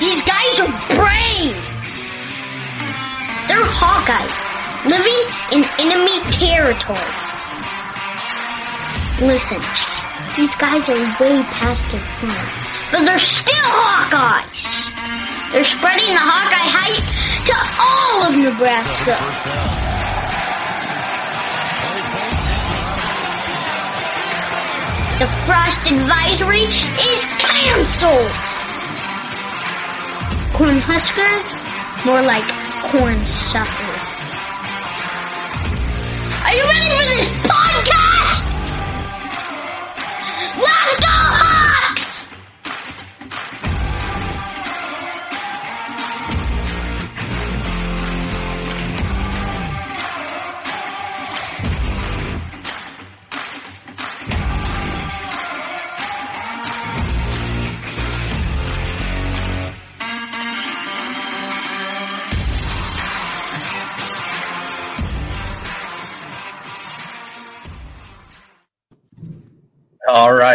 These guys are brave. They're Hawkeyes living in enemy territory. Listen, these guys are way past their prime, but they're still Hawkeyes. They're spreading the Hawkeye hype to all of Nebraska. The frost advisory is canceled. Corn huskers, more like corn suckers. Are you ready for this podcast? Let's go Hawks!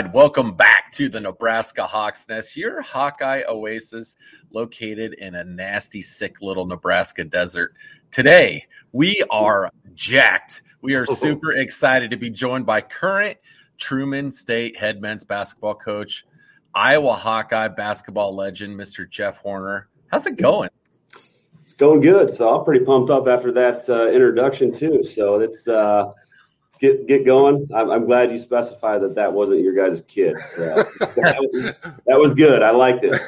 Right, welcome back to the Nebraska Hawks Nest, your Hawkeye oasis located in a nasty, sick little Nebraska desert. Today, we are jacked. We are super excited to be joined by current Truman State head men's basketball coach, Iowa Hawkeye basketball legend, Mr. Jeff Horner. How's it going? It's going good. So I'm pretty pumped up after that uh, introduction too. So it's uh, get get going. I'm, I'm glad you specified that that wasn't your guys' kid. So that, was, that was good. I liked it.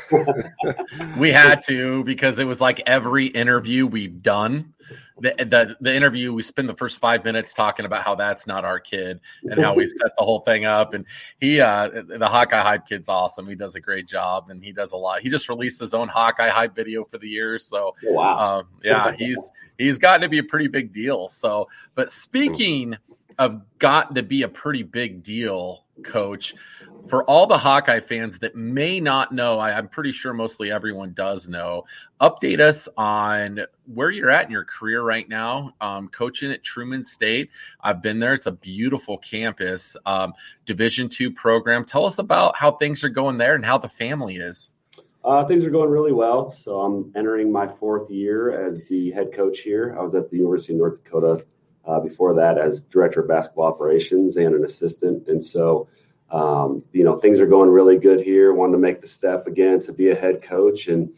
we had to because it was like every interview we've done. The, the the interview we spend the first five minutes talking about how that's not our kid and how we set the whole thing up and he uh the Hawkeye hype kid's awesome he does a great job and he does a lot he just released his own Hawkeye hype video for the year so wow um, yeah he's he's gotten to be a pretty big deal so but speaking of gotten to be a pretty big deal coach for all the Hawkeye fans that may not know, I, am pretty sure mostly everyone does know. Update us on where you're at in your career right now, um, coaching at Truman State. I've been there; it's a beautiful campus, um, Division two program. Tell us about how things are going there and how the family is. Uh, things are going really well. So I'm entering my fourth year as the head coach here. I was at the University of North Dakota uh, before that as director of basketball operations and an assistant, and so um, you know, things are going really good here. Wanted to make the step again to be a head coach, and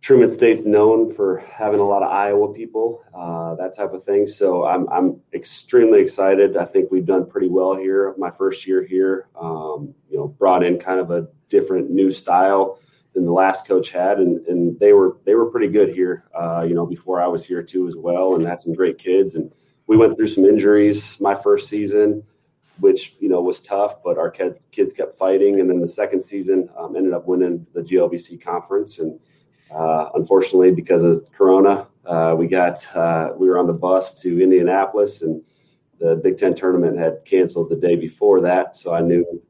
Truman State's known for having a lot of Iowa people, uh, that type of thing. So I'm I'm extremely excited. I think we've done pretty well here. My first year here, um, you know, brought in kind of a different new style than the last coach had, and and they were they were pretty good here. Uh, you know, before I was here too as well, and had some great kids. And we went through some injuries my first season which you know was tough, but our kids kept fighting. And then the second season um, ended up winning the GLVC conference, and uh, unfortunately, because of Corona, uh, we got uh, we were on the bus to Indianapolis, and the Big Ten tournament had canceled the day before that. So I knew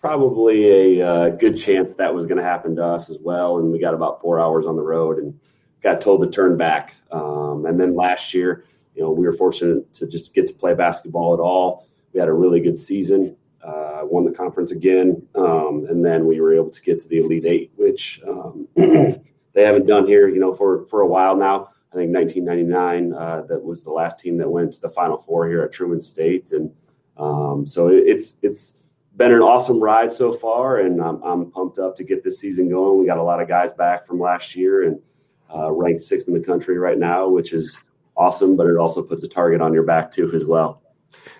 probably a uh, good chance that was going to happen to us as well. And we got about four hours on the road, and got told to turn back. Um, and then last year, you know, we were fortunate to just get to play basketball at all we had a really good season, uh, won the conference again, um, and then we were able to get to the Elite Eight, which um, they haven't done here, you know, for for a while now. I think 1999 uh, that was the last team that went to the Final Four here at Truman State, and um, so it's it's been an awesome ride so far, and I'm, I'm, pumped up to get this season going. We got a lot of guys back from last year, and uh, ranked sixth in the country right now, which is awesome. But it also puts a target on your back too, as well.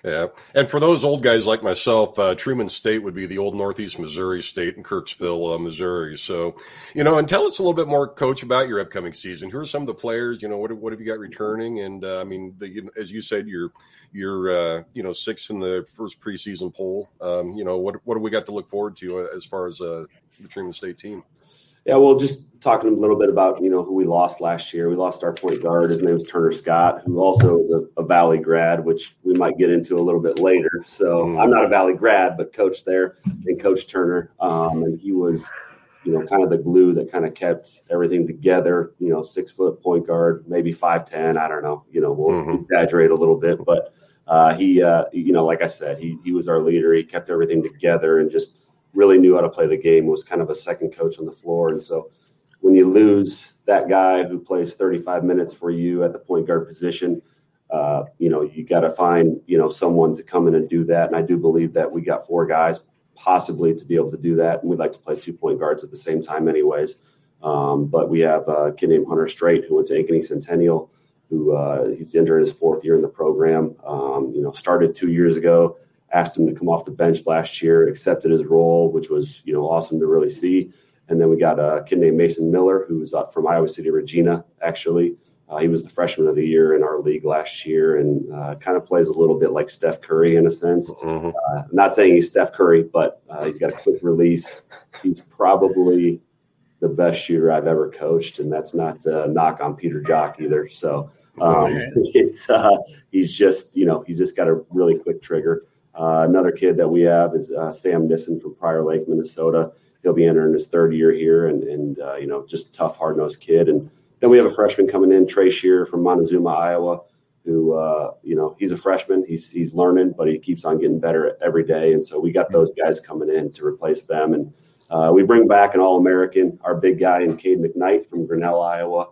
Yeah. And for those old guys like myself, uh, Truman State would be the old Northeast Missouri State in Kirksville, uh, Missouri. So, you know, and tell us a little bit more, Coach, about your upcoming season. Who are some of the players? You know, what, what have you got returning? And uh, I mean, the, you know, as you said, you're you're uh, you know sixth in the first preseason poll. Um, you know, what what do we got to look forward to uh, as far as uh, the Truman State team? Yeah, well, just talking a little bit about you know who we lost last year. We lost our point guard. His name is Turner Scott, who also is a, a Valley grad, which we might get into a little bit later. So mm. I'm not a Valley grad, but coach there and Coach Turner, um, and he was you know kind of the glue that kind of kept everything together. You know, six foot point guard, maybe five ten. I don't know. You know, we'll mm-hmm. exaggerate a little bit, but uh, he, uh, you know, like I said, he he was our leader. He kept everything together and just really knew how to play the game, was kind of a second coach on the floor. And so when you lose that guy who plays 35 minutes for you at the point guard position, uh, you know, you got to find, you know, someone to come in and do that. And I do believe that we got four guys possibly to be able to do that. And we'd like to play two point guards at the same time anyways. Um, but we have a kid named Hunter Straight who went to Ankeny Centennial, who uh, he's entering his fourth year in the program. Um, you know, started two years ago, asked him to come off the bench last year, accepted his role, which was you know awesome to really see. And then we got a kid named Mason Miller, who's up from Iowa City, Regina. Actually, uh, he was the freshman of the year in our league last year, and uh, kind of plays a little bit like Steph Curry in a sense. Mm-hmm. Uh, not saying he's Steph Curry, but uh, he's got a quick release. He's probably the best shooter I've ever coached, and that's not a knock on Peter Jok either. So um, it's uh, he's just you know he's just got a really quick trigger. Uh, another kid that we have is uh, Sam Nissen from Prior Lake, Minnesota. He'll be entering his third year here, and, and uh, you know, just a tough, hard nosed kid. And then we have a freshman coming in, Trey Shear from Montezuma, Iowa, who uh, you know he's a freshman. He's he's learning, but he keeps on getting better every day. And so we got those guys coming in to replace them, and uh, we bring back an All American, our big guy in Cade McKnight from Grinnell, Iowa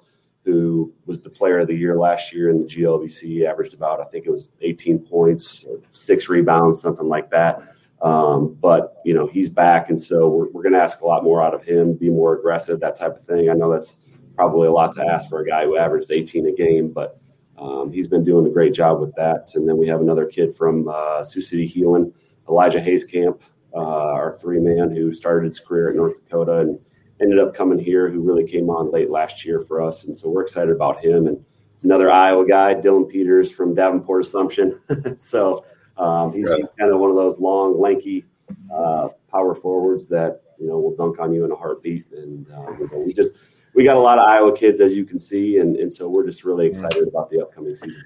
who was the player of the year last year in the GLVC, averaged about, I think it was 18 points, six rebounds, something like that. Um, but, you know, he's back. And so we're, we're going to ask a lot more out of him, be more aggressive, that type of thing. I know that's probably a lot to ask for a guy who averaged 18 a game, but um, he's been doing a great job with that. And then we have another kid from uh, Sioux City Heelan, Elijah Hayscamp, uh, our three man who started his career at North Dakota and ended up coming here who really came on late last year for us. And so we're excited about him and another Iowa guy, Dylan Peters from Davenport Assumption. so um, he's, he's, kind of one of those long, lanky uh, power forwards that, you know, will dunk on you in a heartbeat. And um, we just, we got a lot of Iowa kids, as you can see. And, and so we're just really excited about the upcoming season.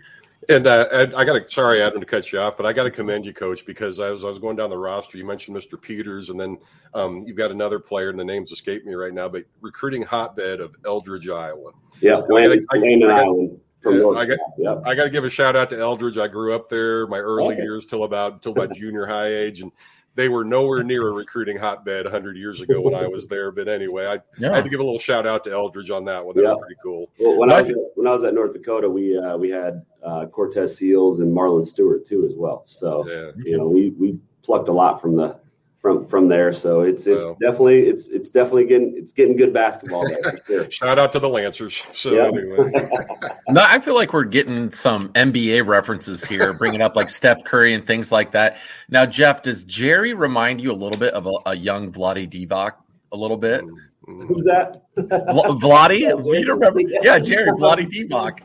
And uh, Ed, I got to sorry, Adam, to cut you off, but I got to commend you, Coach, because as I was going down the roster, you mentioned Mr. Peters, and then um, you've got another player, and the names escape me right now, but recruiting hotbed of Eldridge, Iowa. Yeah, Landon, I, Landon Island. From yeah, I got. I got to give a shout out to Eldridge. I grew up there my early okay. years till about till my junior high age, and they were nowhere near a recruiting hotbed 100 years ago when I was there. But anyway, I, yeah. I, had to give a little shout out to Eldridge on that one. That yeah. was pretty cool. Well, when, I was, when I was at North Dakota, we uh, we had uh, Cortez Seales and Marlon Stewart too as well. So yeah. you know, we we plucked a lot from the from from there. So it's it's well, definitely it's it's definitely getting it's getting good basketball there. Sure. Shout out to the Lancers. So yep. anyway, no, I feel like we're getting some NBA references here, bringing up like Steph Curry and things like that. Now, Jeff, does Jerry remind you a little bit of a, a young Vlade Divac? A little bit. Who's that? Vlade? you remember? Yeah, Jerry Vlade Divac.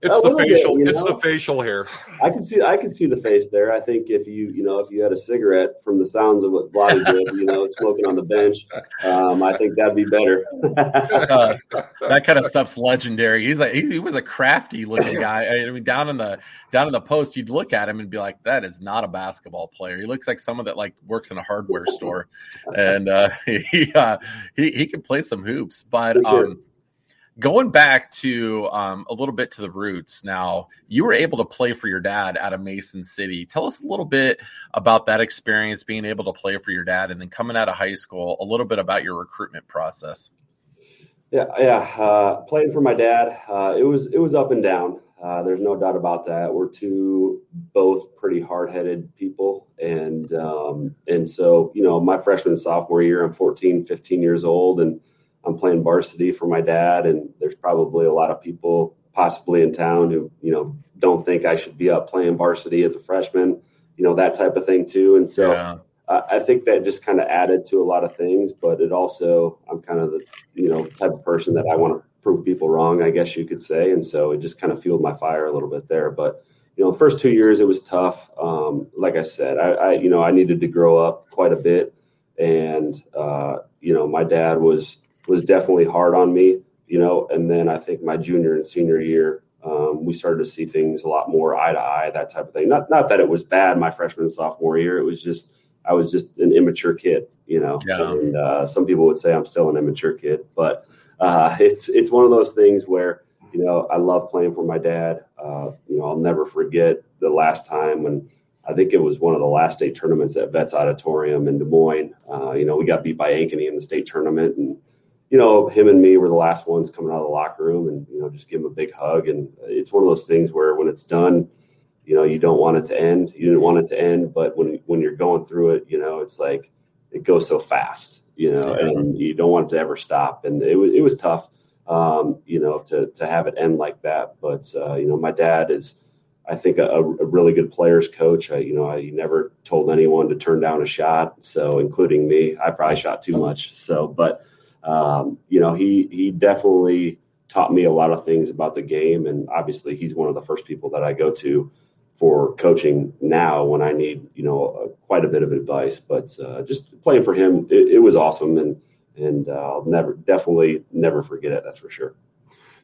It's the facial. Bit, it's know? the facial hair. I can see. I can see the face there. I think if you, you know, if you had a cigarette from the sounds of what Vlade did, you know, smoking on the bench, um, I think that'd be better. uh, that kind of stuff's legendary. He's like he, he, was a crafty looking guy. I mean, down in the down in the post, you'd look at him and be like, "That is not a basketball player." He looks like someone that like works in a hardware store, and uh, he, uh, he he can play some hoops, but. Um, going back to um, a little bit to the roots now you were able to play for your dad out of mason city. Tell us a little bit about that experience being able to play for your dad and then coming out of high school a little bit about your recruitment process. Yeah yeah uh, playing for my dad uh, it was it was up and down uh, there's no doubt about that. We're two both pretty hard-headed people and um, and so you know my freshman sophomore year i'm 14 15 years old and I'm playing varsity for my dad, and there's probably a lot of people possibly in town who you know don't think I should be up playing varsity as a freshman, you know, that type of thing too. And so Yeah. uh, I think that just kind of added to a lot of things, but it also, I'm kind of the, you know, type of person that I want to prove people wrong, I guess you could say. And so it just kind of fueled my fire a little bit there. But, you know, the first two years it was tough. Um, like I said, I, I, you know, I needed to grow up quite a bit. And, uh, you know, my dad was, was definitely hard on me, you know, and then I think my junior and senior year, um, we started to see things a lot more eye to eye, that type of thing. Not, not that it was bad my freshman and sophomore year. It was just, I was just an immature kid, you know, Yeah. and uh, some people would say I'm still an immature kid, but uh, it's, it's one of those things where, you know, I love playing for my dad. Uh, you know, I'll never forget the last time when I think it was one of the last state tournaments at Vets Auditorium in Des Moines. Uh, you know, we got beat by Ankeny in the state tournament, and you know, him and me were the last ones coming out of the locker room, and you know, just give him a big hug. And it's one of those things where when it's done, you know, you don't want it to end. You didn't want it to end, but when when you're going through it, you know, it's like it goes so fast, you know, Yeah. and you don't want it to ever stop. And it was it was tough, um, you know, to to have it end like that. But uh, you know, my dad is. I think a, a really good players coach. I, you know, I, he never told anyone to turn down a shot. So, including me, I probably shot too much. So, but um, you know, he he definitely taught me a lot of things about the game, and obviously, he's one of the first people that I go to for coaching now when I need you know uh, quite a bit of advice. But uh, just playing for him, it, it was awesome, and and uh, I'll never definitely never forget it. That's for sure.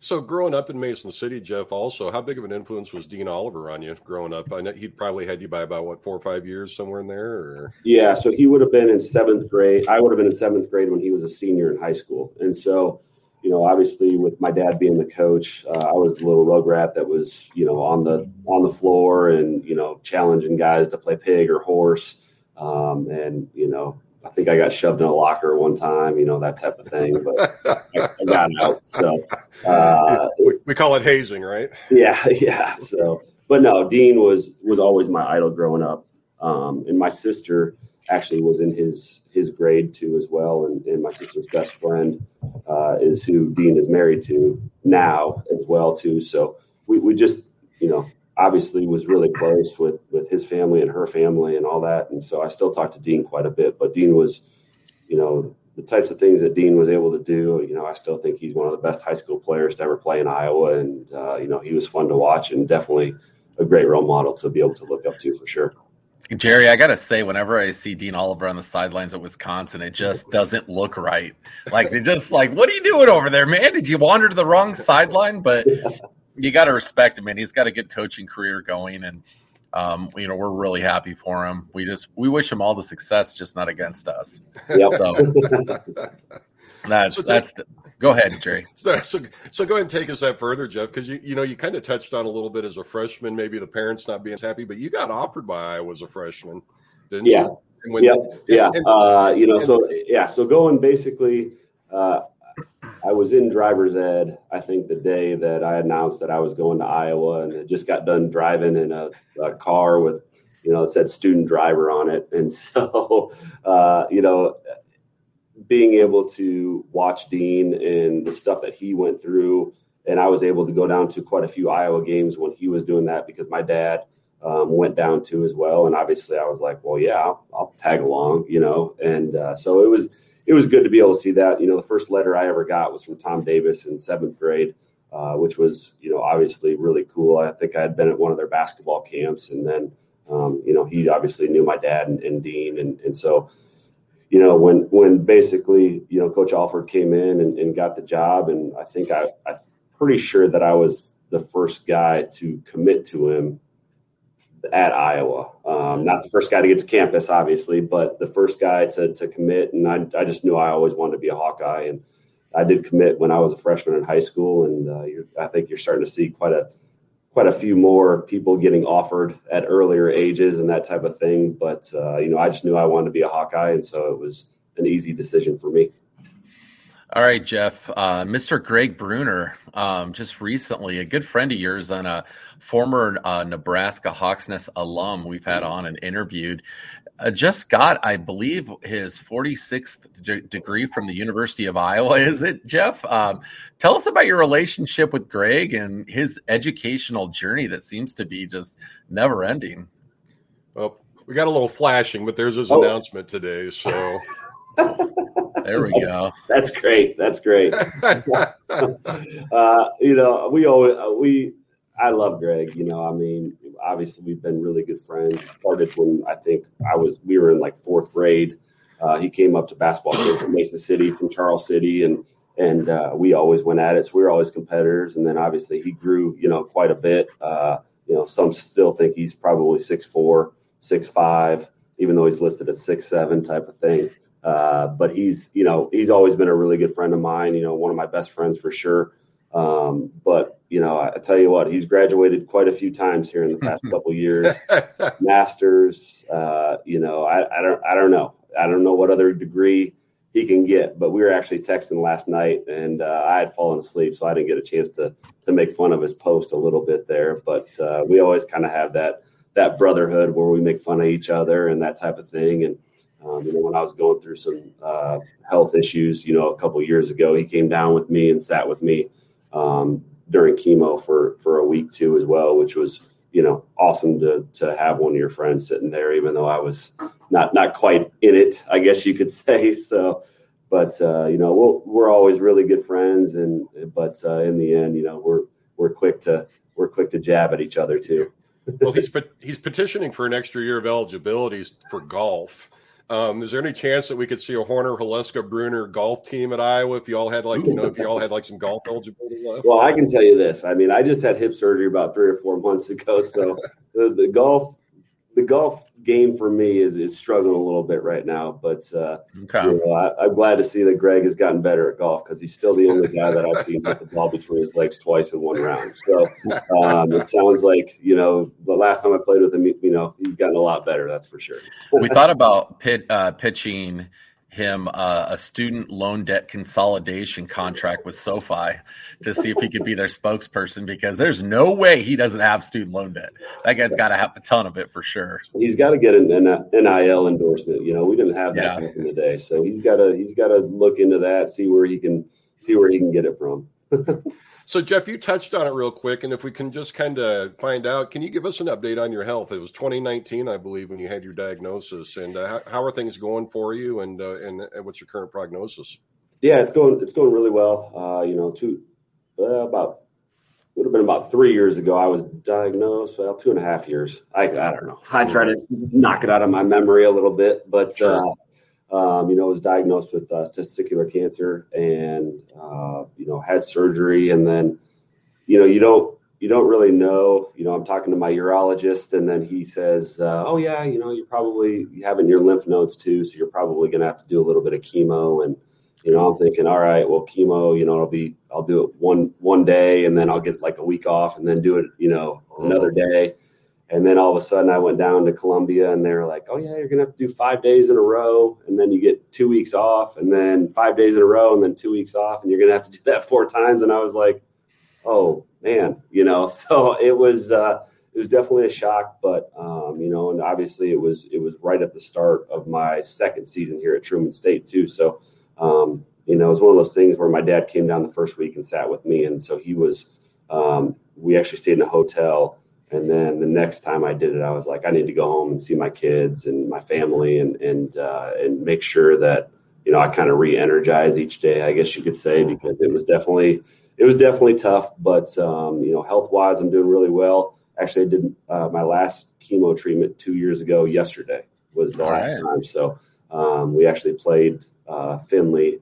So, growing up in Mason City, Jeff, also, how big of an influence was Dean Oliver on you growing up? I know he'd probably had you by about what four or five years, somewhere in there. Or Yeah, so he would have been in seventh grade. I would have been in seventh grade when he was a senior in high school, and so you know, obviously, with my dad being the coach, uh, I was the little rugrat that was you know on the on the floor and you know challenging guys to play pig or horse, um, and you know. I think I got shoved in a locker one time, you know, that type of thing, but I, I got out. So, uh, we, we call it hazing, right? yeah, yeah. So, but no, Dean was was always my idol growing up, um, and my sister actually was in his his grade too as well, and, and my sister's best friend uh, is who Dean is married to now as well too. So we we just you know obviously was really close with with his family and her family and all that, and so I still talk to Dean quite a bit. But Dean was, you know. The types of things that Dean was able to do, you know, I still think he's one of the best high school players to ever play in Iowa, and uh, you know, he was fun to watch and definitely a great role model to be able to look up to for sure. Jerry, I gotta say, whenever I see Dean Oliver on the sidelines at Wisconsin, it just doesn't look right. Like they just like, what are you doing over there, man? Did you wander to the wrong sideline? But you got to respect him, man. He's got a good coaching career going, and um, you know we're really happy for him. We just we wish him all the success, just not against us. Yep. So that's So take- that's. Go ahead, Jerry. So, so, so go ahead and take us that further, Jeff, because you, you know, you kind of touched on a little bit as a freshman, maybe the parents not being happy, but you got offered by Iowa as a freshman, didn't Yeah. you? And when- Yep. Yeah. and- Uh, you know, so yeah, so going basically, uh, I was in driver's ed. I think the day that I announced that I was going to Iowa, and had just got done driving in a, a car with, you know, it said student driver on it, and so, uh, you know, being able to watch Dean and the stuff that he went through, and I was able to go down to quite a few Iowa games when he was doing that because my dad um, went down to as well. And obviously, I was like, well, yeah, I'll, I'll tag along, you know. And uh, so it was it was good to be able to see that. You know, the first letter I ever got was from Tom Davis in seventh grade, uh, which was you know obviously really cool. I think I had been at one of their basketball camps, and then um, you know he obviously knew my dad and, and Dean, and, and so you know, when when basically, you know, Coach Alford came in and, and got the job, and I think I, I'm pretty sure that I was the first guy to commit to him at Iowa. Um, not the first guy to get to campus, obviously, but the first guy to, to commit. And I, I just knew I always wanted to be a Hawkeye. And I did commit when I was a freshman in high school. And uh, I think you're starting to see quite a quite a few more people getting offered at earlier ages and that type of thing. But uh, you know, I just knew I wanted to be a Hawkeye, and so it was an easy decision for me. All right, Jeff. Uh, Mr. Greg Brunner, um, just recently, a good friend of yours and a former uh, Nebraska Hawks Nest alum we've had on and interviewed, uh, just got, I believe, his 46th d- degree from the University of Iowa. Is it, Jeff? Um, tell us about your relationship with Greg and his educational journey that seems to be just never ending. Well, we got a little flashing, but there's his oh. announcement today. So. There we that's, go. That's great. That's great. uh, you know, we always uh, we. I love Greg. You know, I mean, obviously we've been really good friends. It started when I think I was we were in like fourth grade. Uh, he came up to basketball camp from Mason City from Charles City, and and uh, we always went at it. So we were always competitors. And then obviously he grew, you know, quite a bit. Uh, you know, some still think he's probably six four, six five, even though he's listed as six seven type of thing. Uh, but he's, you know, he's always been a really good friend of mine. You know, one of my best friends for sure. Um, but you know, I, I, tell you what, he's graduated quite a few times here in the past couple years. Masters, uh, you know, I, I, don't, I don't know, I don't know what other degree he can get. But we were actually texting last night, and uh, I had fallen asleep, so I didn't get a chance to to make fun of his post a little bit there. But uh, we always kind of have that that brotherhood where we make fun of each other and that type of thing, and um, you know, when I was going through some uh, health issues, you know, a couple years ago, he came down with me and sat with me um, during chemo for for a week too, as well, which was you know awesome to to have one of your friends sitting there, even though I was not not quite in it, I guess you could say. So, but uh, you know, we we are always really good friends, and but uh, in the end, you know, we're we're quick to we're quick to jab at each other too. well, he's he's petitioning for an extra year of eligibility for golf. Um, is there any chance that we could see a Horner, Haluska, Brunner golf team at Iowa if you all had like you know if you all had like some golf eligibility left? Well, I can tell you this. I mean, I just had hip surgery about three or four months ago, so the, the golf the golf game for me is, is struggling a little bit right now. But uh, okay. you know, I, am glad to see that Greg has gotten better at golf because he's still the only guy that I've seen hit the ball between his legs twice in one round. So um, it sounds like you know the last time I played with him, you know he's gotten a lot better. That's for sure. we thought about pit, uh, pitching him uh, a student loan debt consolidation contract with SoFi to see if he could be their spokesperson because there's no way he doesn't have student loan debt. That guy's got to have a ton of it for sure. He's got to get an NIL endorsement. You know, we didn't have that yeah. back in the day, so he's got to he's got to look into that, see where he can see where he can get it from. So, Jeff, you touched on it real quick, and if we can just kind of find out, can you give us an update on your health? It was 2019, I believe, when you had your diagnosis, and uh, how, how, are things going for you, and, uh, and, and what's your current prognosis? Yeah, it's going it's going really well. Uh, you know, two uh, about would have been about three years ago. I was diagnosed. Well, two and a half years. I I don't know. I try to knock it out of my memory a little bit, but sure. Um, you know, was diagnosed with uh, testicular cancer and, uh, you know, had surgery. And then, you know, you don't, you don't really know, you know, I'm talking to my urologist and then he says, uh, oh yeah, you know, you're probably having your lymph nodes too. So you're probably going to have to do a little bit of chemo. And, you know, I'm thinking, all right, well, chemo, you know, it'll be, I'll do it one, one day and then I'll get like a week off and then do it, you know, another day. And then all of a sudden, I went down to Columbia, and they were like, "Oh yeah, you're gonna have to do five days in a row, and then you get two weeks off, and then five days in a row, and then two weeks off, and you're gonna have to do that four times." And I was like, "Oh man," you know. So it was uh, it was definitely a shock, but um, you know, and obviously it was it was right at the start of my second season here at Truman State too. So um, you know, it was one of those things where my dad came down the first week and sat with me, and so he was. Um, we actually stayed in a hotel and then the next time I did it, I was like, I need to go home and see my kids and my family and and uh, and make sure that you know I kind of re-energize each day. I guess you could say because it was definitely it was definitely tough, but um, you know health wise, I'm doing really well. Actually, I did uh, my last chemo treatment two years ago. Yesterday was the All last right. time. So um, we actually played uh, Findlay.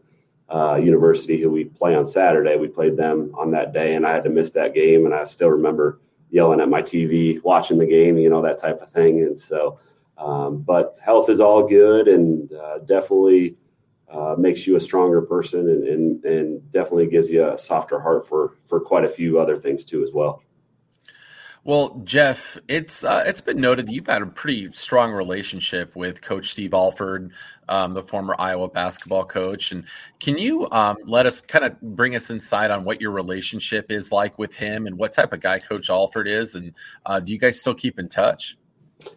Uh, University, who we play on Saturday, we played them on that day, and I had to miss that game. And I still remember yelling at my TV, watching the game, you know, that type of thing. And so, um, but health is all good and uh, definitely uh, makes you a stronger person and, and, and definitely gives you a softer heart for, for quite a few other things too, as well. Well, Jeff, it's uh, it's been noted that you've had a pretty strong relationship with Coach Steve Alford, um, the former Iowa basketball coach. And can you um, let us kind of bring us inside on what your relationship is like with him and what type of guy Coach Alford is? And uh, do you guys still keep in touch?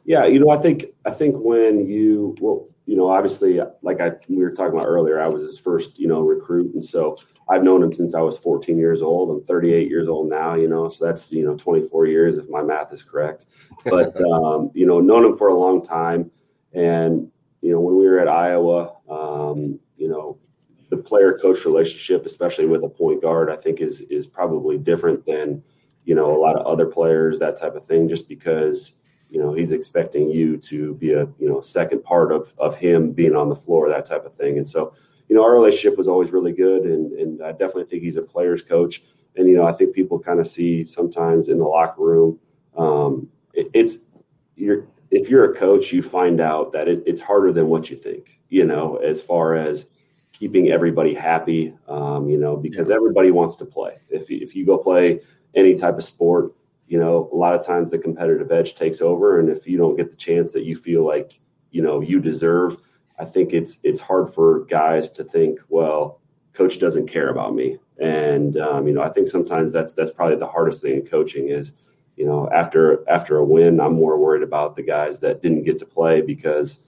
Yeah, you know, I think I think when you well, you know, obviously, like I we were talking about earlier, I was his first you know recruit, and so I've known him since I was 14 years old. I'm 38 years old now, you know, so that's, you know, 24 years if my math is correct. But, um, you know, known him for a long time. And, you know, when we were at Iowa, um, you know, the player coach relationship, especially with a point guard, I think is, is probably different than, you know, a lot of other players, that type of thing, just because, you know, he's expecting you to be a, you know, second part of, of him being on the floor, that type of thing. And so, you know, our relationship was always really good, and and I definitely think he's a player's coach. And you know, I think people kind of see sometimes in the locker room, um, it, it's you're if you're a coach, you find out that it, it's harder than what you think. You know, as far as keeping everybody happy, um, you know, because yeah. everybody wants to play. If if you go play any type of sport, you know, a lot of times the competitive edge takes over, and if you don't get the chance that you feel like you know you deserve I think it's it's hard for guys to think, well, coach doesn't care about me, and um, you know, I think sometimes that's that's probably the hardest thing in coaching is, you know, after after a win, I'm more worried about the guys that didn't get to play because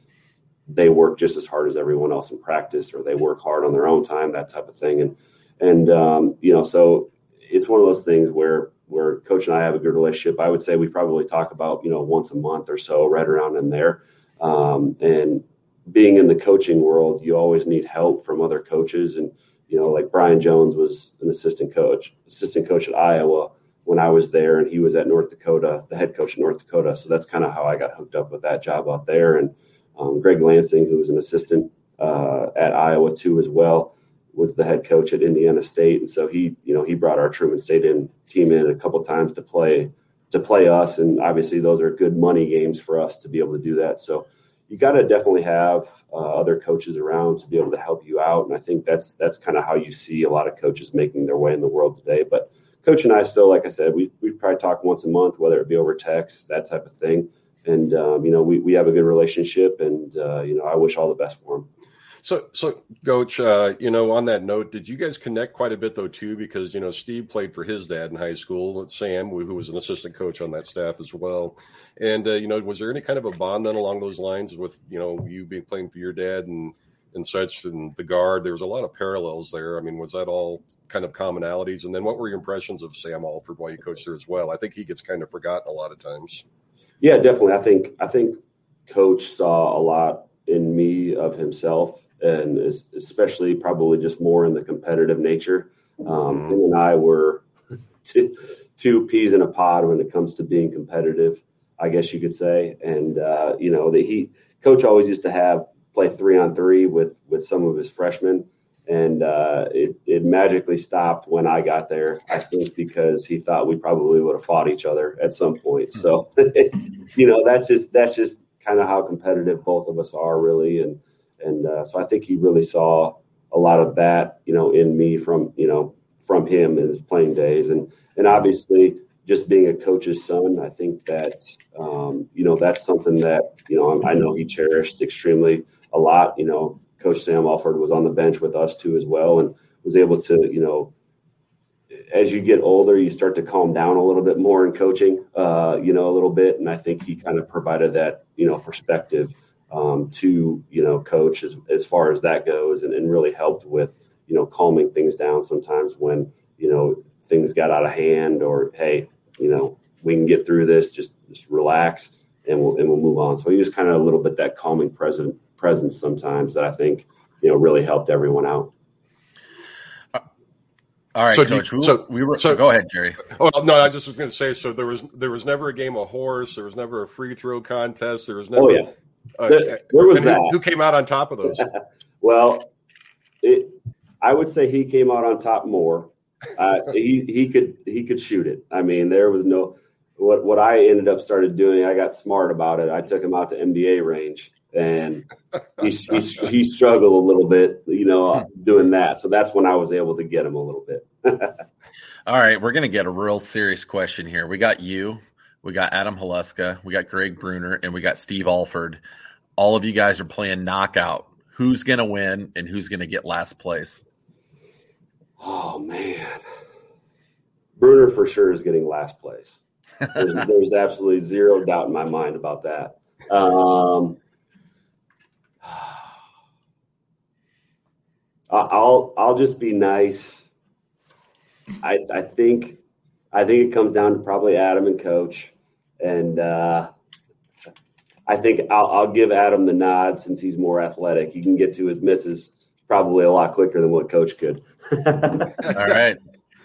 they work just as hard as everyone else in practice, or they work hard on their own time, that type of thing, and and um, you know, so it's one of those things where where coach and I have a good relationship. I would say we probably talk about you know once a month or so, right around in there, um, and being in the coaching world, you always need help from other coaches. And, you know, like Brian Jones was an assistant coach, assistant coach at Iowa when I was there, and he was at North Dakota, the head coach at North Dakota. So that's kind of how I got hooked up with that job out there. And um, Greg Lansing, who was an assistant uh, at Iowa too, as well, was the head coach at Indiana State. And so he, you know, he brought our Truman State in team in a couple times to play to play us. And obviously, those are good money games for us to be able to do that. So you got to definitely have uh, other coaches around to be able to help you out. And I think that's that's kind of how you see a lot of coaches making their way in the world today. But coach and I still, like I said, we we probably talk once a month, whether it be over text, that type of thing. And um, you know, we we have a good relationship, and uh, you know, I wish all the best for him. So, so Coach, uh, you know, on that note, did you guys connect quite a bit though too? Because you know, Steve played for his dad in high school, Sam, who was an assistant coach on that staff as well. And uh, you know, was there any kind of a bond then along those lines with you know you being playing for your dad and and such, and the guard? There was a lot of parallels there. I mean, was that all kind of commonalities? And then, what were your impressions of Sam Alford while you coached there as well? I think he gets kind of forgotten a lot of times. Yeah, definitely. I think I think Coach saw a lot in me of himself and especially probably just more in the competitive nature. Um, mm-hmm. Him and I were two, two, peas in a pod when it comes to being competitive, I guess you could say. And uh, you know, the he coach always used to have play three on three with with some of his freshmen, and uh, it it magically stopped when I got there. I think because he thought we probably would have fought each other at some point. So, you know, that's just that's just kind of how competitive both of us are, really, and and uh, so I think he really saw a lot of that, you know, in me from you know from him in his playing days, and and obviously just being a coach's son, I think that um, you know that's something that you know I know he cherished extremely a lot. You know, Coach Sam Alford was on the bench with us too as well, and was able to you know as you get older, you start to calm down a little bit more in coaching, uh, you know, a little bit. And I think he kind of provided that, you know, perspective um, to you know coach as, as far as that goes and, and really helped with you know calming things down sometimes when you know things got out of hand or hey you know we can get through this just just relax and we'll and we'll move on so he was kind of a little bit that calming present presence sometimes that I think you know really helped everyone out. All right, so Coach. You, so we were. So go ahead, Jerry. Oh no, I just was going to say. So there was there was never a game of horse. There was never a free throw contest. There was never. Oh, yeah. Uh, where was that? Who, who, came out on top of those? well, it, I would say he came out on top more. Uh, he he could he could shoot it. I mean, there was no what what I ended up started doing. I got smart about it. I took him out to NBA range, and he he, he struggled a little bit, you know, doing that. So that's when I was able to get him a little bit. All right, we're gonna get a real serious question here. We got you we got Adam Haluska, we got Greg Brunner, and we got Steve Alford. All of you guys are playing knockout. Who's going to win and who's going to get last place? Oh man, Brunner for sure is getting last place. There's, there's absolutely zero doubt in my mind about that. Um, I'll I'll just be nice. I I think I think it comes down to probably Adam and Coach, and uh, I think I'll, I'll give Adam the nod since he's more athletic. He can get to his misses probably a lot quicker than what Coach could. All right,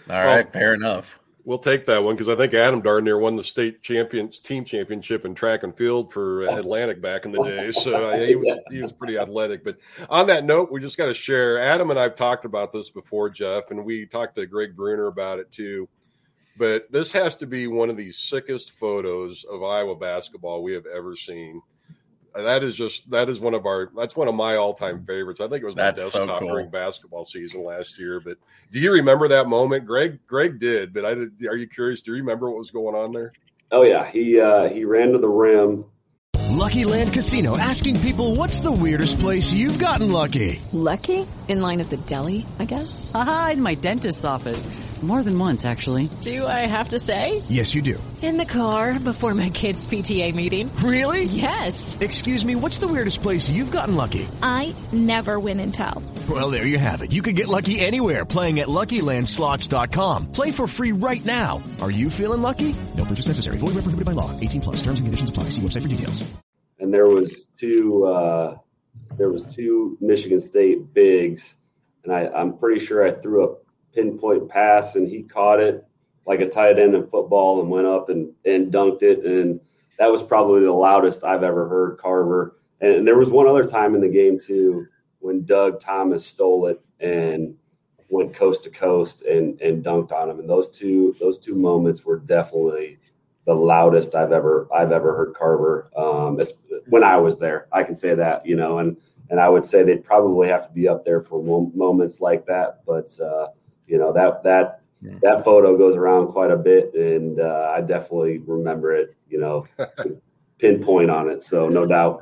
all right, fair enough. We'll take that one because I think Adam darn near won the state champions team championship in track and field for Atlantic back in the day. So uh, he was he was pretty athletic. But on that note, we just got to share. Adam and I've talked about this before, Jeff, and we talked to Greg Brunner about it too. But this has to be one of the sickest photos of Iowa basketball we have ever seen that is just that is one of our that's one of my all time favorites. I think it was my That's so desktop cool. during basketball season last year. But do you remember that moment? Greg Greg did, but I did. Are you curious? Do you remember what was going on there? Oh yeah, he uh, he ran to the rim. Lucky Land Casino asking people what's the weirdest place you've gotten lucky? Lucky? In line at the deli, I guess? Aha, in my dentist's office. More than once, actually. Do I have to say? Yes, you do. In the car before my kids' PTA meeting. Really? Yes. Excuse me, what's the weirdest place you've gotten lucky? I never win and tell. Well, there you have it. You can get lucky anywhere playing at LuckyLandSlots.com. Play for free right now. Are you feeling lucky? No purchase necessary. Void where prohibited by law. 18 plus. Terms and conditions apply. See website for details. and there was two uh, there was two Michigan State bigs, and I, I'm pretty sure I threw a pinpoint pass and he caught it like a tight end in football and went up and, and dunked it, and that was probably the loudest I've ever heard Carver. And there was one other time in the game too when Doug Thomas stole it and went coast to coast and and dunked on him, and those two those two moments were definitely the loudest I've ever I've ever heard Carver. Um, when I was there, I can say that you know, and and I would say they'd probably have to be up there for moments like that. But uh, you know that that Yeah. that photo goes around quite a bit, and uh, I definitely remember it. You know, pinpoint on it. So no doubt.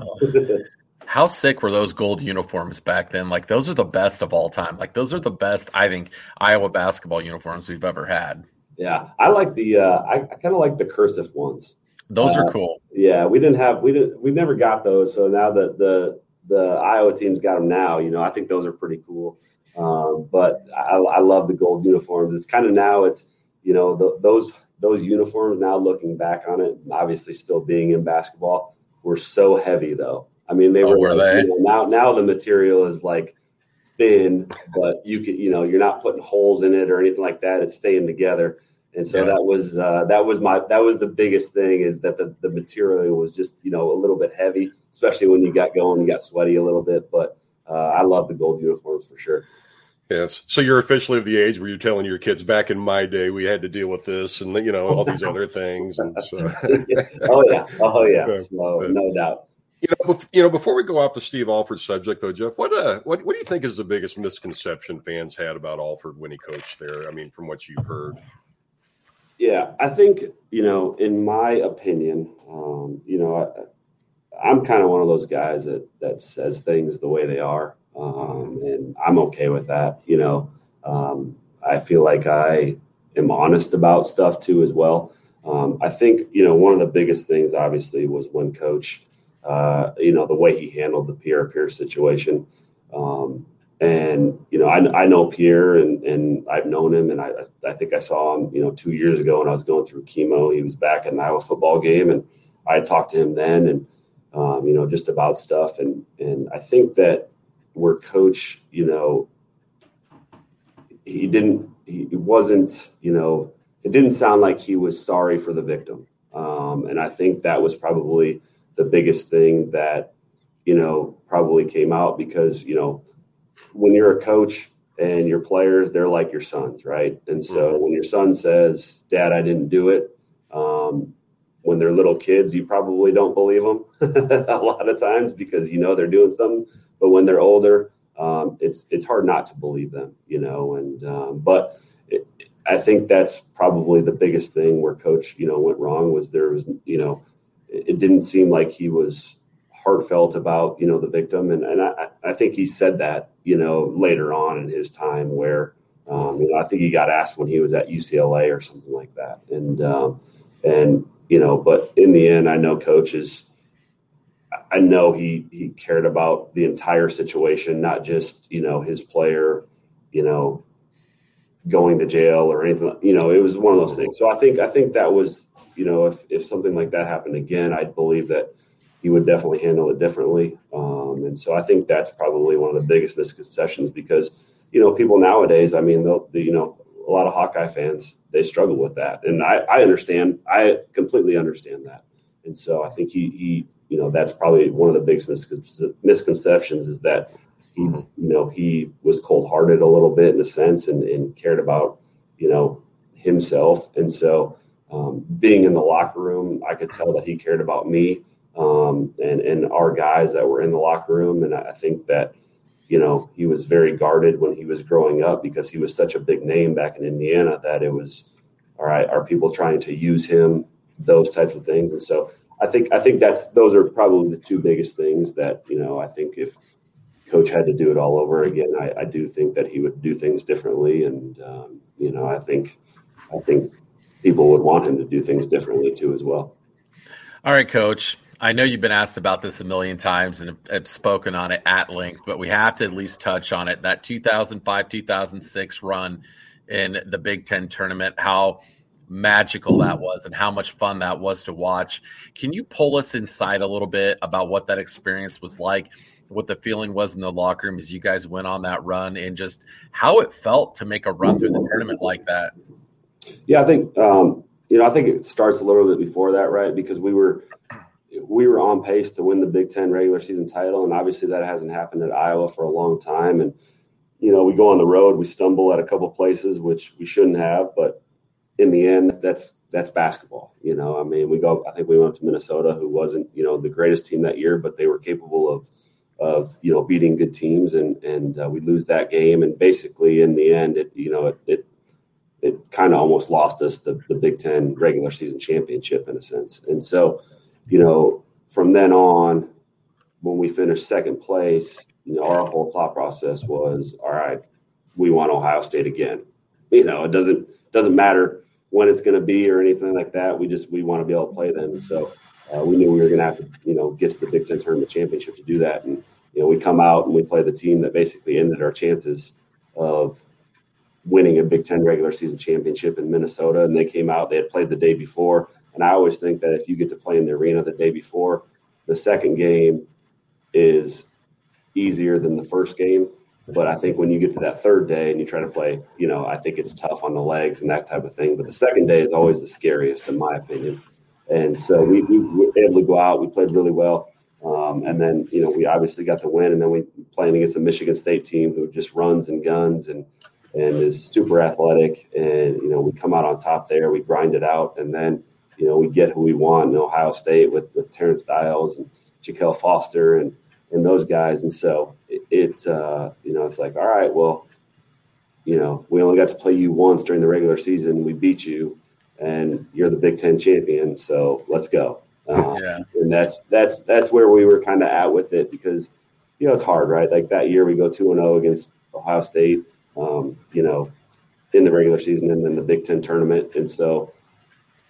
How sick were those gold uniforms back then? Like those are the best of all time. Like those are the best I think Iowa basketball uniforms we've ever had. yeah, I like the uh, I, I kind of like the cursive ones. Those Uh, are cool. Yeah, we didn't have we didn't we never got those. So now that the the Iowa team's got them now, you know, I think those are pretty cool. Um, but I, I love the gold uniforms. It's kind of now it's you know the, those those uniforms now looking back on it, obviously still being in basketball, were so heavy though. I mean, they Oh, were, were they? you know, now now the material is like thin, but you can you know you're not putting holes in it or anything like that. It's staying together. And so Yeah. that was uh, that was my that was the biggest thing is that the, the material was just you know a little bit heavy, especially when you got going, you got sweaty a little bit. But I love the gold uniforms for sure. Yes. So you're officially of the age where you're telling your kids back in my day we had to deal with this and you know all these other things. And so, oh yeah, oh yeah, so, no doubt. you know, bef- you know, before we go off the Steve Alford subject, though, Jeff, what uh, what what do you think is the biggest misconception fans had about Alford when he coached there? I mean, from what you've heard. Yeah, I think you know, in my opinion, um, you know, I, I'm kind of one of those guys that that says things the way they are, um, and I'm okay with that. You know, um, I feel like I am honest about stuff too as well. Um, I think you know one of the biggest things, obviously, was when Coach, uh, you know, the way he handled the Pierre Pierce situation. Um, and you know, I, I know Pierre, and, and I've known him, and I, I think I saw him, you know, two years ago when I was going through chemo. He was back at an Iowa football game, and I talked to him then, and um, you know, just about stuff. And and I think that where Coach, you know, he didn't, he wasn't, you know, it didn't sound like he was sorry for the victim, um, and I think that was probably the biggest thing that you know probably came out because you know when you're a coach and your players, they're like your sons, right? And so when your son says, "Dad, I didn't do it," um, when they're little kids, you probably don't believe them a lot of times because you know they're doing something. But when they're older, um, it's it's hard not to believe them, you know. And um, but it, I think that's probably the biggest thing where coach, you know, went wrong was there was, you know, it didn't seem like he was heartfelt about, you know, the victim. And, and I, I think he said that, you know, later on in his time where, um, you know, I think he got asked when he was at UCLA or something like that. And, um, and, you know, but in the end, I know coaches, I know he, he cared about the entire situation, not just, you know, his player, you know, going to jail or anything. You know, it was one of those things. So I think I think that was you know if if something like that happened again, I believe that he would definitely handle it differently. Um, and so I think that's probably one of the biggest misconceptions because you know people nowadays. I mean, they'll you know a lot of Hawkeye fans they struggle with that, and I, I understand. I completely understand that. And so I think he he you know that's probably one of the biggest misconceptions is that he, you know, he was cold hearted a little bit in a sense and, and, cared about, you know, himself. And so, um, being in the locker room, I could tell that he cared about me um, and, and our guys that were in the locker room. And I think that, you know, he was very guarded when he was growing up because he was such a big name back in Indiana that it was, all right, are people trying to use him? Those types of things. And so I think, I think that's, those are probably the two biggest things that, you know, I think if, coach had to do it all over again, I, I do think that he would do things differently, and um, you know, I think I think people would want him to do things differently too as well. All right, coach. I know you've been asked about this a million times and have spoken on it at length, but we have to at least touch on it. That 2005 2006 run in the Big Ten tournament, how magical that was and how much fun that was to watch. Can you pull us inside a little bit about what that experience was like? what the feeling was in the locker room as you guys went on that run and just how it felt to make a run through the tournament like that. Yeah, I think um, you know I think it starts a little bit before that, right? Because we were we were on pace to win the Big Ten regular season title, and obviously that hasn't happened at Iowa for a long time. And you know we go on the road, we stumble at a couple places which we shouldn't have, but in the end, that's that's basketball. You know, I mean, we go. I think we went to Minnesota, who wasn't you know the greatest team that year, but they were capable of of you know beating good teams, and and uh, we lose that game, and basically in the end, it you know it it, it kind of almost lost us the, the Big Ten regular season championship in a sense, and so you know from then on, when we finished second place, you know our whole thought process was, all right, we want Ohio State again. You know, it doesn't doesn't matter when it's going to be or anything like that. We just we want to be able to play them, and so. Uh, we knew we were going to have to, you know, get to the Big Ten tournament championship to do that. And you know, we come out and we play the team that basically ended our chances of winning a Big Ten regular season championship in Minnesota. And they came out, they had played the day before. And I always think that if you get to play in the arena the day before, the second game is easier than the first game. But I think when you get to that third day and you try to play, you know, I think it's tough on the legs and that type of thing. But the second day is always the scariest, in my opinion. And so we, we were able to go out. We played really well. Um, and then, you know, we obviously got the win, and then we playing against the Michigan State team who just runs and guns and and is super athletic. And you know, we come out on top there. We grind it out, and then you know we get who we want in Ohio State with with Terrence Dials and Je'Kel Foster and and those guys. And so it, it uh, you know, it's like, all right, well, you know, we only got to play you once during the regular season. We beat you, and you're the Big Ten champion. So let's go. Um, yeah. And that's that's that's where we were kind of at with it because you know it's hard, right? Like that year we go two and zero oh against Ohio State, um, you know, in the regular season and then the Big Ten tournament, and so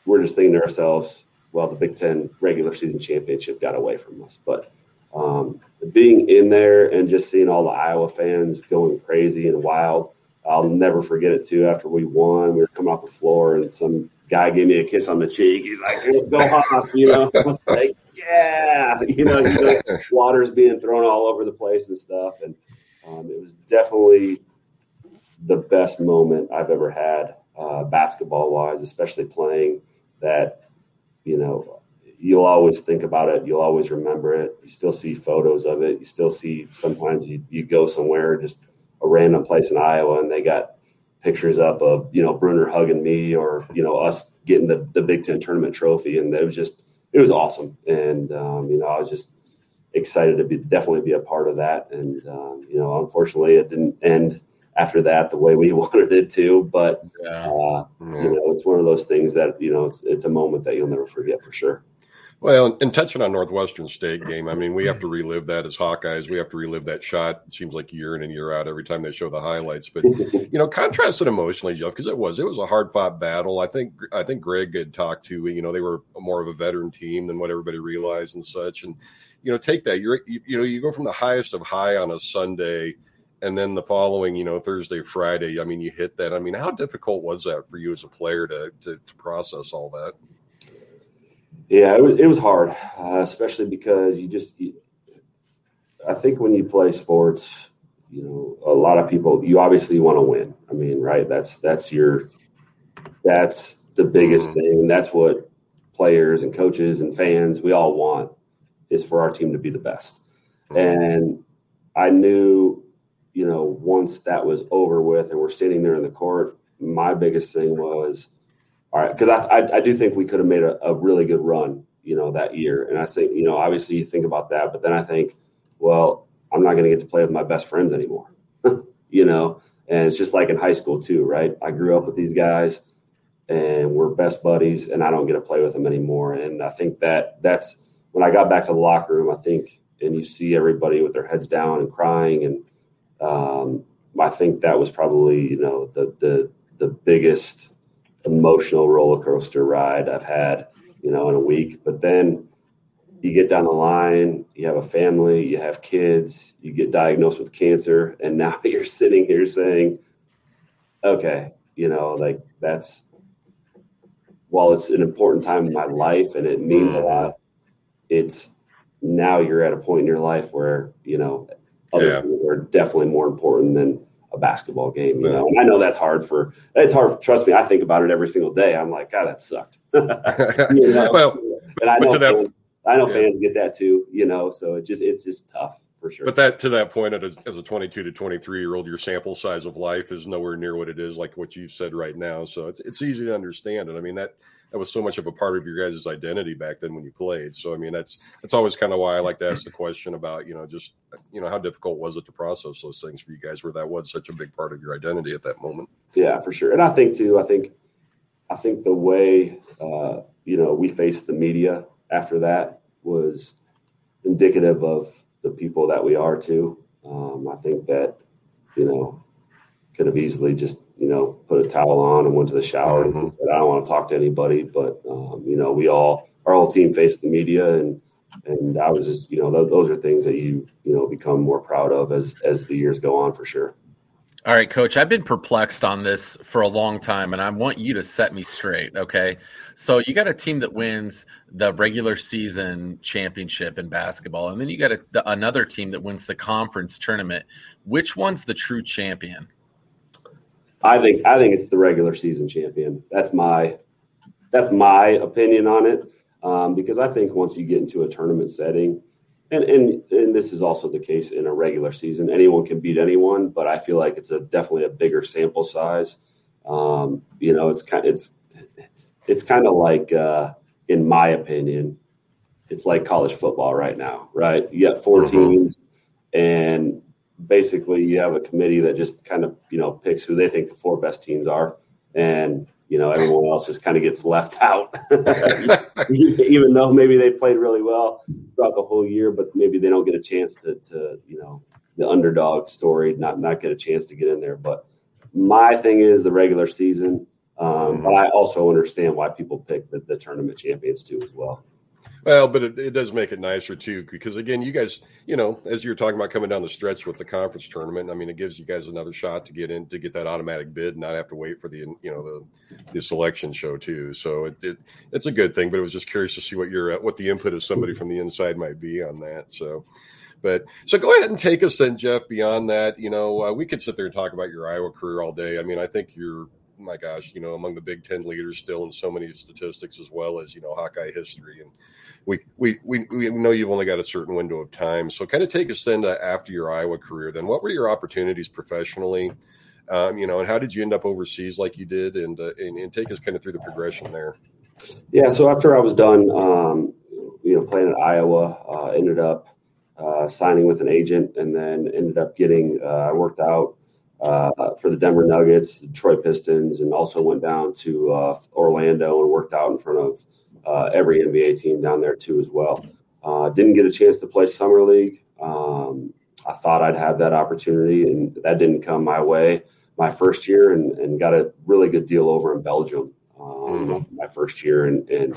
we're just thinking to ourselves, well, the Big Ten regular season championship got away from us, but. Um, being in there and just seeing all the Iowa fans going crazy and wild, I'll never forget it too. After we won, we were coming off the floor and some guy gave me a kiss on the cheek. He's like, "Go off," you know. Like, "Yeah," you know. You know water's being thrown all over the place and stuff, and um, it was definitely the best moment I've ever had, uh, basketball wise, especially playing that. You know, you'll always think about it. You'll always remember it. You still see photos of it. You still see sometimes you, you go somewhere, just a random place in Iowa, and they got pictures up of you know Brunner hugging me or you know us getting the, the Big Ten tournament trophy, and it was just it was awesome, and um, you know I was just excited to be definitely be a part of that, and um, you know unfortunately it didn't end after that the way we wanted it to. But Yeah. uh, Yeah. you know, it's one of those things that you know it's it's a moment that you'll never forget for sure. Well, and touching on Northwestern State game, I mean, we have to relive that as Hawkeyes. We have to relive that shot. It seems like year in and year out every time they show the highlights. But you know, contrast it emotionally, Jeff, because it was it was a hard fought battle. I think I think Greg had talked to you know they were more of a veteran team than what everybody realized and such. And you know, take that you're you, you know you go from the highest of high on a Sunday. And then the following, you know, Thursday, Friday. I mean, you hit that. I mean, how difficult was that for you as a player to to, to process all that? Yeah, it was, it was hard, uh, especially because you just. You, I think when you play sports, you know, a lot of people you obviously want to win. I mean, right? That's that's your that's the biggest thing, and that's what players and coaches and fans we all want is for our team to be the best. And I knew, you know, once that was over with and we're sitting there in the court, my biggest thing was, all right, because I, I, I do think we could have made a, a really good run, you know, that year. And I think, you know, obviously you think about that, but then I think, well, I'm not going to get to play with my best friends anymore, you know, and it's just like in high school too, right? I grew up with these guys and we're best buddies and I don't get to play with them anymore. And I think that that's when I got back to the locker room, I think, and you see everybody with their heads down and crying. And um, I think that was probably, you know, the, the, the biggest emotional roller coaster ride I've had, you know, in a week. But then you get down the line, you have a family, you have kids, you get diagnosed with cancer, and now you're sitting here saying, okay, you know, like that's while it's an important time in my life and it means a lot, it's now you're at a point in your life where, you know, other Yeah. things are definitely more important than a basketball game, you know. And I know that's hard for it's hard. Trust me, I think about it every single day. I'm like, God, that sucked. You know? well, and I know that- fans, I know yeah. fans get that too, you know. So it just it's just tough for sure. But that to that point, as, as a 22 to 23 year old, your sample size of life is nowhere near what it is like what you've said right now. So it's it's easy to understand, and I mean that that was so much of a part of your guys' identity back then when you played. So I mean that's that's always kind of why I like to ask the question about you know just you know how difficult was it to process those things for you guys where that was such a big part of your identity at that moment. Yeah, for sure. And I think too, I think I think the way uh, you know we faced the media after that was indicative of the people that we are too. Um, I think that you know could have easily just you know put a towel on and went to the shower and said I don't want to talk to anybody. But um, you know we all our whole team faced the media and and I was just you know th- those are things that you you know become more proud of as as the years go on for sure. All right, coach, I've been perplexed on this for a long time, and I want you to set me straight. Okay. So you got a team that wins the regular season championship in basketball, and then you got a, the, another team that wins the conference tournament. Which one's the true champion? I think I think it's the regular season champion. That's my that's my opinion on it. Um, because I think once you get into a tournament setting, and, and and this is also the case in a regular season, anyone can beat anyone. But I feel like it's a definitely a bigger sample size. Um, you know, it's kind it's it's kind of like, uh, in my opinion, it's like college football right now, right? You got 4 teams, and basically you have a committee that just kind of you know picks who they think the four best teams are, and you know everyone else just kind of gets left out, even though maybe they played really well throughout the whole year, but maybe they don't get a chance to, to you know the underdog story, not not get a chance to get in there. But my thing is the regular season. Um, but I also understand why people pick the, the tournament champions too as well. Well, but it, it does make it nicer too, because again, you guys, you know, as you're talking about coming down the stretch with the conference tournament, I mean, it gives you guys another shot to get in to get that automatic bid, and not have to wait for the you know the the selection show too. So it, it it's a good thing. But I was just curious to see what your what the input of somebody from the inside might be on that. So. But so go ahead and take us then, Jeff. Beyond that, you know, uh, we could sit there and talk about your Iowa career all day. I mean, I think you're my gosh, you know, among the Big Ten leaders still in so many statistics as well as you know Hawkeye history, and we we we, we know you've only got a certain window of time. So, kind of take us then to after your Iowa career. Then, what were your opportunities professionally? Um, you know, and how did you end up overseas like you did, and, uh, and and take us kind of through the progression there. Yeah, so after I was done, um, you know, playing at Iowa, uh, ended up uh, signing with an agent, and then ended up getting. Uh, I worked out uh, for the Denver Nuggets, the Detroit Pistons, and also went down to uh, Orlando and worked out in front of uh, every NBA team down there too as well. Uh, didn't get a chance to play summer league. Um, I thought I'd have that opportunity, and that didn't come my way my first year, and, and got a really good deal over in Belgium um, mm-hmm. my first year, and, and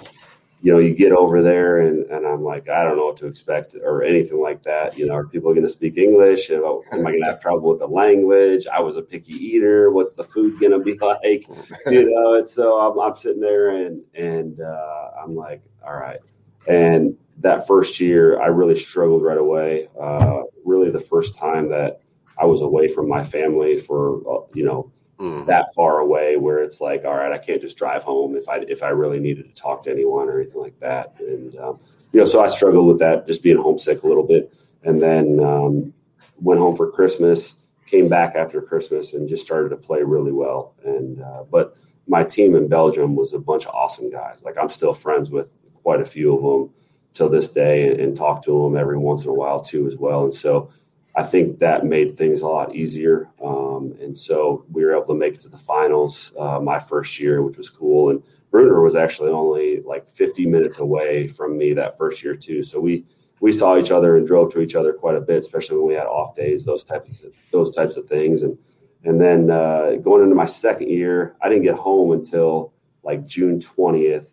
you know, you get over there and, and I'm like, I don't know what to expect or anything like that. You know, are people going to speak English? Am I going to have trouble with the language? I was a picky eater. What's the food going to be like? You know, and so I'm, I'm sitting there and, and uh, I'm like, all right. And that first year, I really struggled right away. Uh, really the first time that I was away from my family for, uh, you know, mm. that far away where it's like, all right, I can't just drive home if I if I really needed to talk to anyone or anything like that. And um, you know, so I struggled with that, just being homesick a little bit, and then um, went home for Christmas. Came back after Christmas and just started to play really well. And uh, but my team in Belgium was a bunch of awesome guys. Like I'm still friends with quite a few of them till this day, and, and talk to them every once in a while too as well. And so I think that made things a lot easier. Um, and so we were able to make it to the finals uh, my first year, which was cool. And Brunner was actually only like 50 minutes away from me that first year too. So we we saw each other and drove to each other quite a bit, especially when we had off days, those types of those types of things. And and then uh, going into my second year, I didn't get home until like June 20th,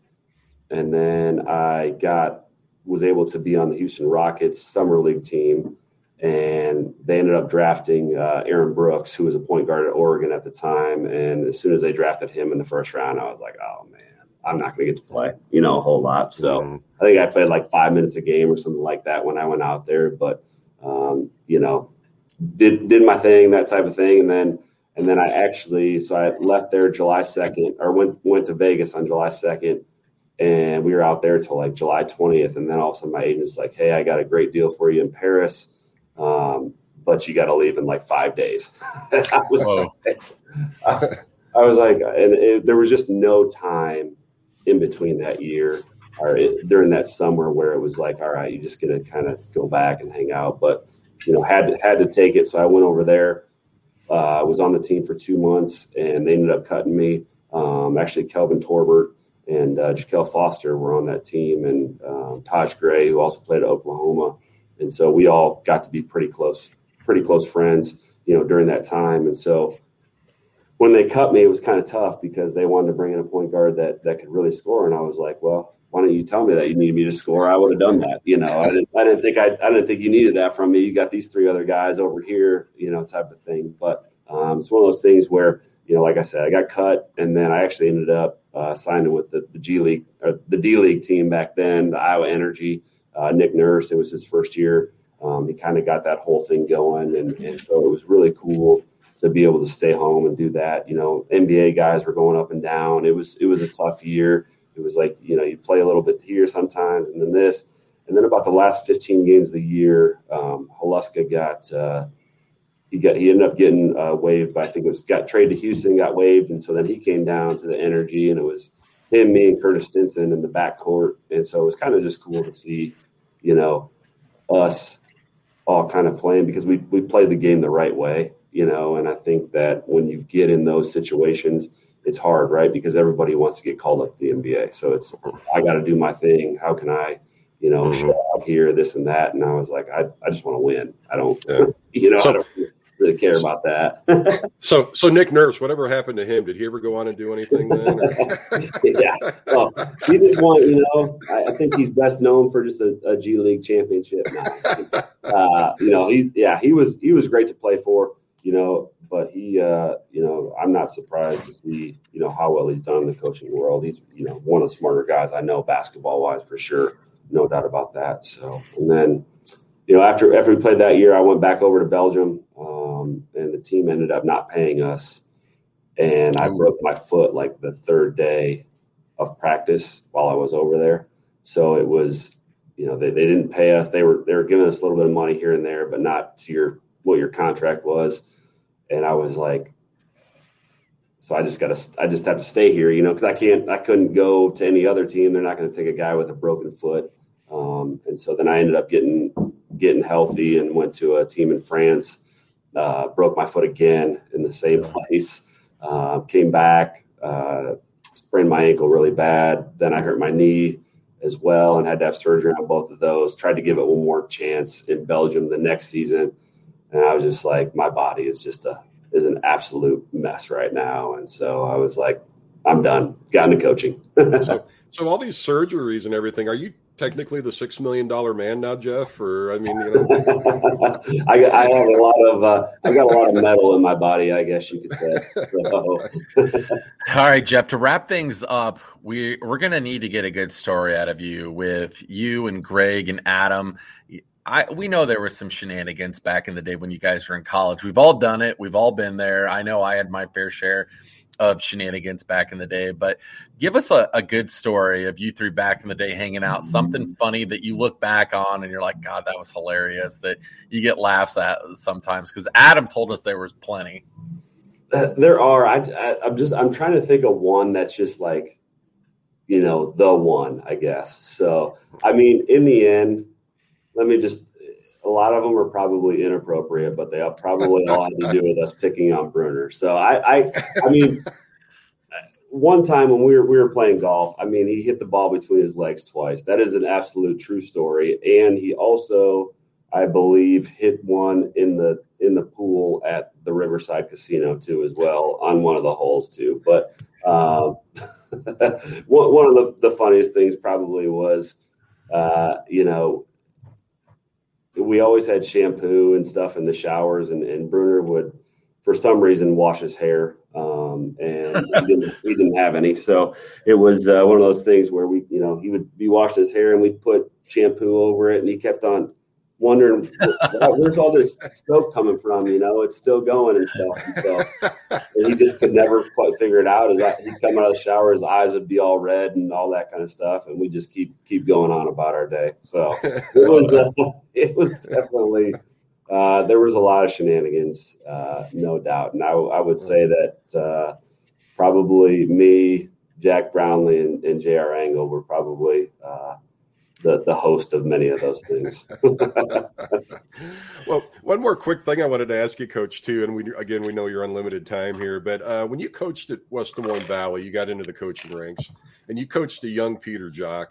and then I got was able to be on the Houston Rockets summer league team and they ended up drafting uh, Aaron Brooks, who was a point guard at Oregon at the time. And as soon as they drafted him in the first round, I was like, oh man, I'm not going to get to play, you know, a whole lot. So mm-hmm. I think I played like five minutes a game or something like that when I went out there. But um, you know, did did my thing, that type of thing, and then and then I actually so I left there July second, or went went to Vegas on July second. And we were out there till like July 20th. And then all of a sudden, my agent's like, Hey, I got a great deal for you in Paris um, but you got to leave in like five days. I was like, I was like, and it, there was just no time in between that year or it, during that summer where it was like, all right, you're just gonna kind of go back and hang out. But you know, had to, had to take it, so I went over there. Uh, I was on the team for two months, and they ended up cutting me. Um, actually, Kelvin Torbert and uh, Je'Kel Foster were on that team, and um, Taj Gray, who also played at Oklahoma and so we all got to be pretty close, pretty close friends, you know, during that time. And so when they cut me, it was kind of tough because they wanted to bring in a point guard that that could really score, and I was like, well, why don't you tell me that you needed me to score? I would have done that. You know, I didn't, I didn't think I, I didn't think you needed that from me. You got these three other guys over here, you know, type of thing. But um, it's one of those things where, you know, like I said, I got cut, and then I actually ended up uh, signing with the, the G League or the D League team back then, the Iowa Energy uh, Nick Nurse. It was his first year. Um, he kind of got that whole thing going, and, and so it was really cool to be able to stay home and do that. You know, NBA guys were going up and down. It was it was a tough year. It was like you know you play a little bit here sometimes, and then this, and then about the last 15 games of the year, um, Haluska got. Uh, he got he ended up getting uh, waived. I think it was got traded to Houston, got waived, and so then he came down to the Energy, and it was him, me, and Curtis Stinson in the backcourt, and so it was kind of just cool to see, you know, us all kind of playing because we we played the game the right way, you know. And I think that when you get in those situations, it's hard, right? Because everybody wants to get called up to the NBA. So it's I got to do my thing. How can I, you know, mm-hmm. show up here, this and that? And I was like, I I just want to win. I don't, yeah. you know, so, really care about that. so, so Nick Nurse, whatever happened to him? Did he ever go on and do anything then? yeah, he just won. You know, I, I, think he's best known for just a, a G League championship. Uh, you know, he's yeah, he was he was great to play for. You know, but he, uh, you know, I'm not surprised to see you know how well he's done in the coaching world. He's you know one of the smarter guys I know basketball wise for sure, no doubt about that. So, and then you know, after after we played that year, I went back over to Belgium, um, the team ended up not paying us, and I broke my foot like the third day of practice while I was over there. So it was, you know, they, they didn't pay us. They were they were giving us a little bit of money here and there, but not to your what your contract was. And I was like, so I just got to I just have to stay here, you know, because I can't I couldn't go to any other team. They're not going to take a guy with a broken foot. Um, and so then I ended up getting getting healthy and went to a team in France uh, broke my foot again in the same place. Uh, came back, uh, sprained my ankle really bad. Then I hurt my knee as well and had to have surgery on both of those. Tried to give it one more chance in Belgium the next season, and I was just like, my body is just a is an absolute mess right now. And so I was like, I'm done. Got into coaching. so, so all these surgeries and everything, are you technically the six million dollar man now, Jeff? Or I mean, you know, I, I, have a lot of uh, I got a lot of metal in my body, I guess you could say. So. All right, Jeff. To wrap things up, we we're gonna need to get a good story out of you with you and Greg and Adam. I we know there was some shenanigans back in the day when you guys were in college. We've all done it. We've all been there. I know I had my fair share of shenanigans back in the day, but give us a, a good story of you three back in the day hanging out, something funny that you look back on and you're like, God, that was hilarious that you get laughs at sometimes. Because Adam told us there was plenty. Uh, there are. I, I, I'm just, I'm trying to think of one that's just like, you know, the one, I guess. So, I mean, in the end, let me just lot of them are probably inappropriate, but they probably all had to do with us picking on Brunner. So I, I, I mean, one time when we were we were playing golf, I mean, he hit the ball between his legs twice. That is an absolute true story, and he also, I believe, hit one in the in the pool at the Riverside Casino too, as well on one of the holes too. But um, one one of the, the funniest things probably was, uh, you know we always had shampoo and stuff in the showers, and, and Brunner would, for some reason, wash his hair, um, and we didn't, we didn't have any. So it was uh, one of those things where we, you know, he would be washing his hair, and we'd put shampoo over it, and he kept on wondering where's all this smoke coming from. You know, it's still going and stuff. And so and he just could never quite figure it out. As he'd come out of the shower, his eyes would be all red and all that kind of stuff, and we just keep keep going on about our day. So it was uh, it was definitely. Uh, there was a lot of shenanigans, uh, no doubt, and I, I would say that uh, probably me, Jack Brownlee, and, and J.R. Angle were probably uh, the, the host of many of those things. well, one more quick thing I wanted to ask you, Coach, too, and we again we know you're unlimited time here, but uh, when you coached at West Des Moines Valley, you got into the coaching ranks, and you coached a young Peter Jok.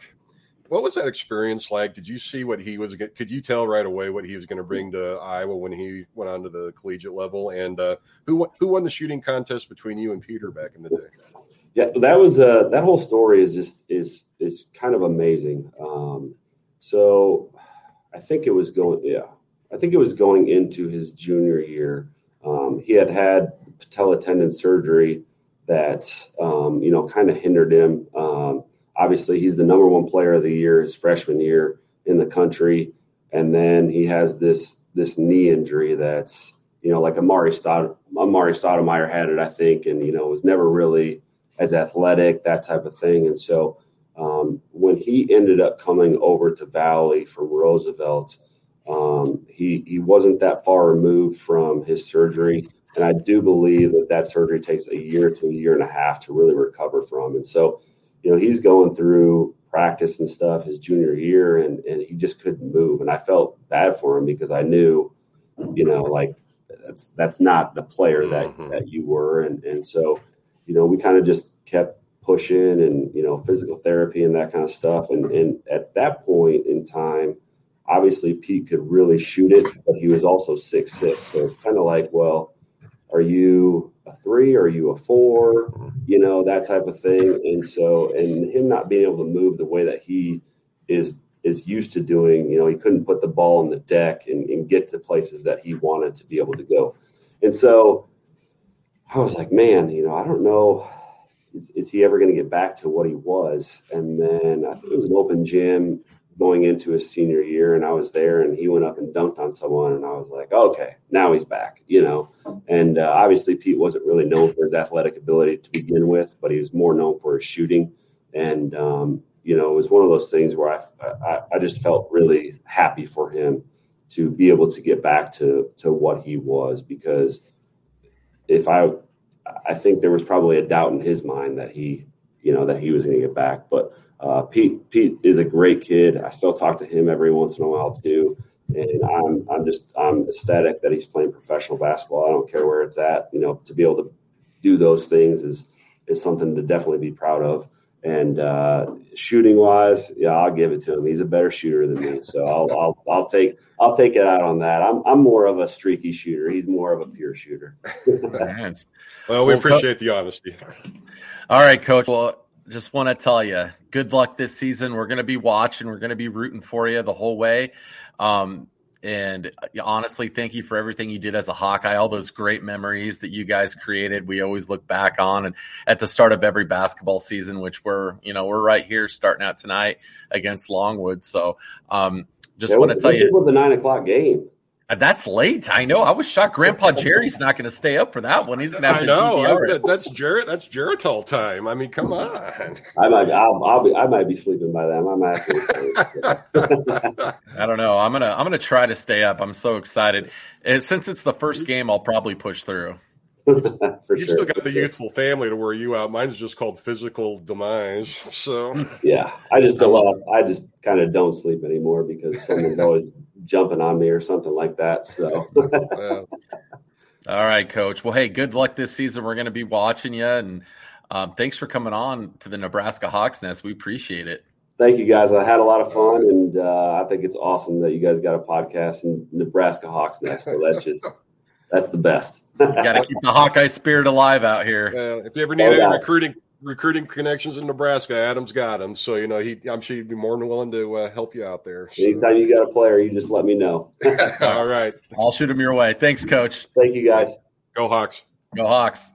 What was that experience like? Did you see what he was? Could you tell right away what he was going to bring to Iowa when he went on to the collegiate level? And uh, who who won the shooting contest between you and Peter back in the day? Yeah, that was uh, that whole story is just is is kind of amazing. Um, so I think it was going, yeah, I think it was going into his junior year. Um, he had had patella tendon surgery that um, you know kind of hindered him. Um, obviously, he's the number one player of the year his freshman year in the country, and then he has this this knee injury that's you know like Amar'e Stott- Amar'e Stoudemire had it, I think, and you know was never really as athletic, that type of thing. And so um, when he ended up coming over to Valley from Roosevelt, um, he he wasn't that far removed from his surgery, and I do believe that that surgery takes a year to a year and a half to really recover from. And so, you know, he's going through practice and stuff his junior year, and and he just couldn't move. And I felt bad for him because I knew, you know, like that's that's not the player that mm-hmm. that you were, and and so you know, we kind of just kept pushing and, you know, physical therapy and that kind of stuff. And, and at that point in time, obviously Pete could really shoot it, but he was also six six. So it's kind of like, well, are you a three? Are you a four? Mm-hmm. You know, that type of thing. And so, and him not being able to move the way that he is is used to doing, you know, he couldn't put the ball on the deck and, and get to places that he wanted to be able to go. And so I was like, man, you know, I don't know. Is, is he ever going to get back to what he was? And then I think it was an open gym going into his senior year, and I was there, and he went up and dunked on someone, and I was like, okay, now he's back, you know. And uh, obviously, Pete wasn't really known for his athletic ability to begin with, but he was more known for his shooting. And um, you know, it was one of those things where I, I, I just felt really happy for him to be able to get back to to what he was because if I, I think there was probably a doubt in his mind that he, you know, that he was going to get back. But uh, Pete, Pete is a great kid. I still talk to him every once in a while too. and I'm I'm just I'm ecstatic that he's playing professional basketball. I don't care where it's at. You know, to be able to do those things is is something to definitely be proud of. And uh, shooting wise, yeah, I'll give it to him. He's a better shooter than me, so I'll, I'll I'll take I'll take it out on that. I'm I'm more of a streaky shooter. He's more of a pure shooter. well, we appreciate the honesty. All right, coach. Well, just want to tell you, good luck this season. We're going to be watching. We're going to be rooting for you the whole way. Um, and honestly, thank you for everything you did as a Hawkeye, all those great memories that you guys created. We always look back on and at the start of every basketball season, which we're, you know, we're right here starting out tonight against Longwood. So um, just yeah, want to tell you with the nine o'clock game. Uh, that's late. I know. I was shocked. Grandpa Jerry's not going to stay up for that one. He's going to have to. I know. I, that's Jarrett. That's Geritol time. I mean, come on. I might. I'll, I'll, be. I might be sleeping by then. I might. I don't know. I'm gonna. I'm gonna try to stay up. I'm so excited. And since it's the first game, I'll probably push through. For you sure. still got the youthful family to wear you out. Mine's just called physical demise. So yeah, I just don't. I just kind of don't sleep anymore because someone's always jumping on me or something like that. So. All right, coach. Well, hey, good luck this season. We're going to be watching you, and um, thanks for coming on to the Nebraska Hawks Nest. We appreciate it. Thank you, guys. I had a lot of fun, and uh, I think it's awesome that you guys got a podcast in Nebraska Hawks Nest. So that's just that's the best. you got to keep the Hawkeye spirit alive out here. Uh, if you ever need oh, any recruiting recruiting connections in Nebraska. Adam's got him, so you know he. I'm sure he'd be more than willing to uh, help you out there. So. Anytime you got a player, you just let me know. All right, I'll shoot him your way. Thanks, Coach. Thank you, guys. Go Hawks. Go Hawks.